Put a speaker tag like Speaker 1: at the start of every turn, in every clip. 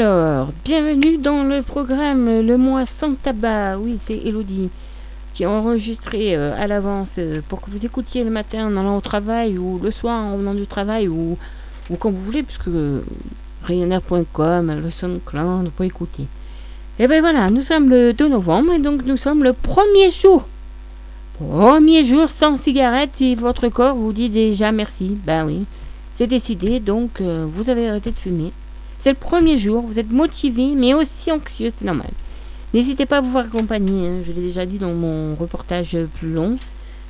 Speaker 1: Alors, bienvenue dans le programme Le mois sans tabac. Oui, c'est Elodie qui a enregistré euh, à l'avance euh, pour que vous écoutiez le matin en allant au travail ou le soir en venant du travail ou, ou quand vous voulez, puisque euh, Rayonnaire.com, le SoundCloud, pour écouter. Et ben voilà, nous sommes le 2 novembre et donc nous sommes le premier jour. Premier jour sans cigarette et votre corps vous dit déjà merci. Ben oui, c'est décidé, donc vous avez arrêté de fumer. C'est le premier jour, vous êtes motivé, mais aussi anxieux, c'est normal. N'hésitez pas à vous faire accompagner, hein, je l'ai déjà dit dans mon reportage plus long.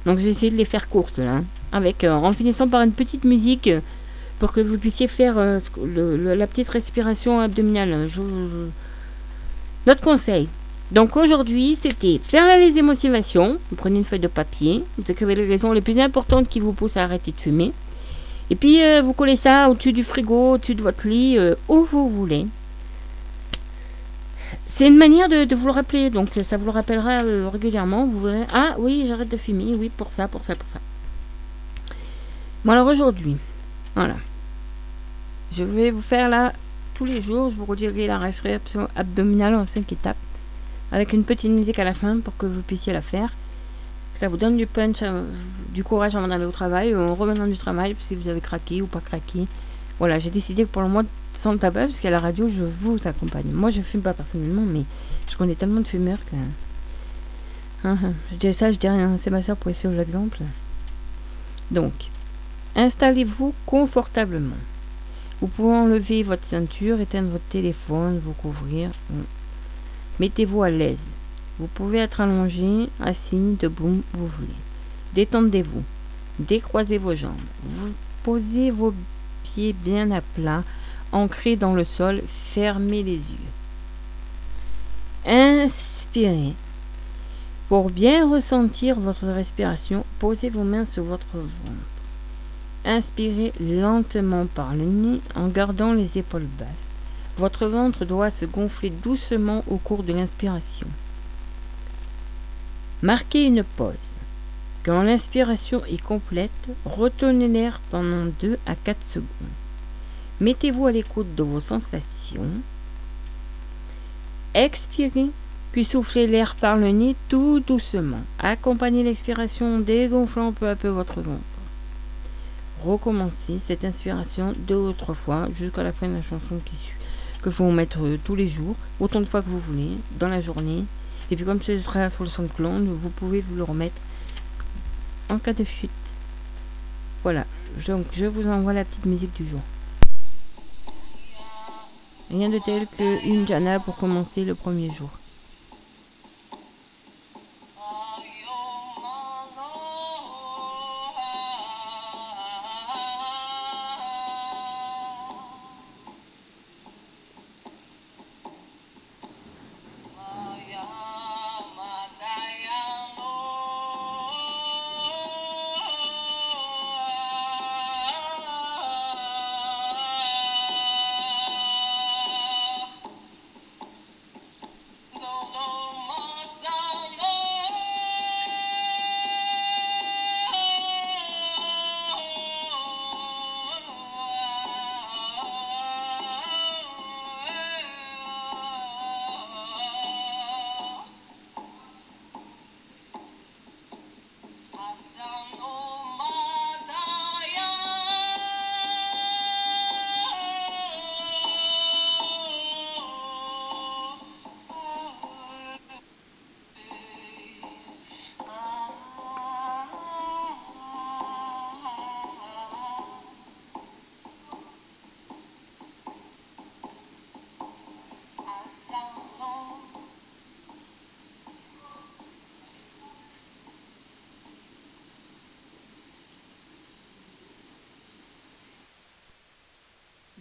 Speaker 1: Donc je vais essayer de les faire courtes là, avec, euh, en finissant par une petite musique euh, pour que vous puissiez faire euh, la petite respiration abdominale. Notre conseil. Donc aujourd'hui, c'était faire les motivations. Vous prenez une feuille de papier, vous écrivez les raisons les plus importantes qui vous poussent à arrêter de fumer. Et puis, euh, vous collez ça au-dessus du frigo, au-dessus de votre lit, euh, où vous voulez. C'est une manière de, vous le rappeler, donc ça vous le rappellera euh, régulièrement. Vous verrez, ah oui, j'arrête de fumer, oui, pour ça, pour ça, pour ça. Bon, alors aujourd'hui, voilà. Je vais vous faire là, tous les jours, je vous redirai la respiration abdominale en 5 étapes, avec une petite musique à la fin pour que vous puissiez la faire ça vous donne du punch, euh, du courage avant d'aller au travail, en revenant du travail, si vous avez craqué ou pas craqué. Voilà, j'ai décidé que pour le mois sans tabac, puisqu'à la radio, je vous accompagne. Moi, je fume pas personnellement, mais je connais tellement de fumeurs que. Hein, hein. je dis ça, je dis rien, c'est ma soeur pour essayer l'exemple. Donc, installez-vous confortablement. Vous pouvez enlever votre ceinture, éteindre votre téléphone, vous couvrir. Mettez-vous à l'aise. Vous pouvez être allongé, assis, debout, vous voulez. Détendez-vous. Décroisez vos jambes. Posez vos pieds bien à plat, ancrés dans le sol. Fermez les yeux. Inspirez. Pour bien ressentir votre respiration, posez vos mains sur votre ventre. Inspirez lentement par le nez en gardant les épaules basses. Votre ventre doit se gonfler doucement au cours de l'inspiration. Marquez une pause. Quand l'inspiration est complète, retenez l'air pendant 2 à 4 secondes. Mettez-vous à l'écoute de vos sensations. Expirez, puis soufflez l'air par le nez tout doucement. Accompagnez l'expiration en dégonflant peu à peu votre ventre. Recommencez cette inspiration deux ou trois fois jusqu'à la fin de la chanson qui suit, que vous mettre tous les jours, autant de fois que vous voulez, dans la journée, et puis comme ce sera sur le clone, vous pouvez vous le remettre en cas de fuite. Voilà, donc je vous envoie la petite musique du jour. Rien de tel que une jana pour commencer le premier jour.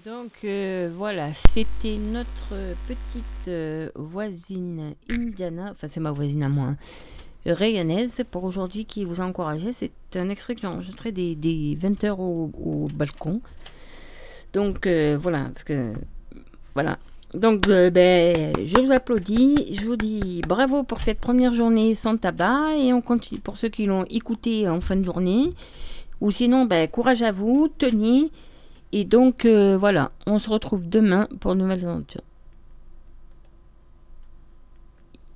Speaker 1: Donc euh, voilà, c'était notre petite euh, voisine Indiana, enfin c'est ma voisine à moi, hein, pour aujourd'hui qui vous a encouragé. C'est un extrait que j'ai des, 20h au, balcon. Donc euh, voilà, parce que voilà. Donc ben, je vous applaudis, je vous dis bravo pour cette première journée sans tabac et on continue pour ceux qui l'ont écouté en fin de journée. Ou sinon, ben, courage à vous, tenez. Et donc euh, voilà, on se retrouve demain pour une nouvelle aventure.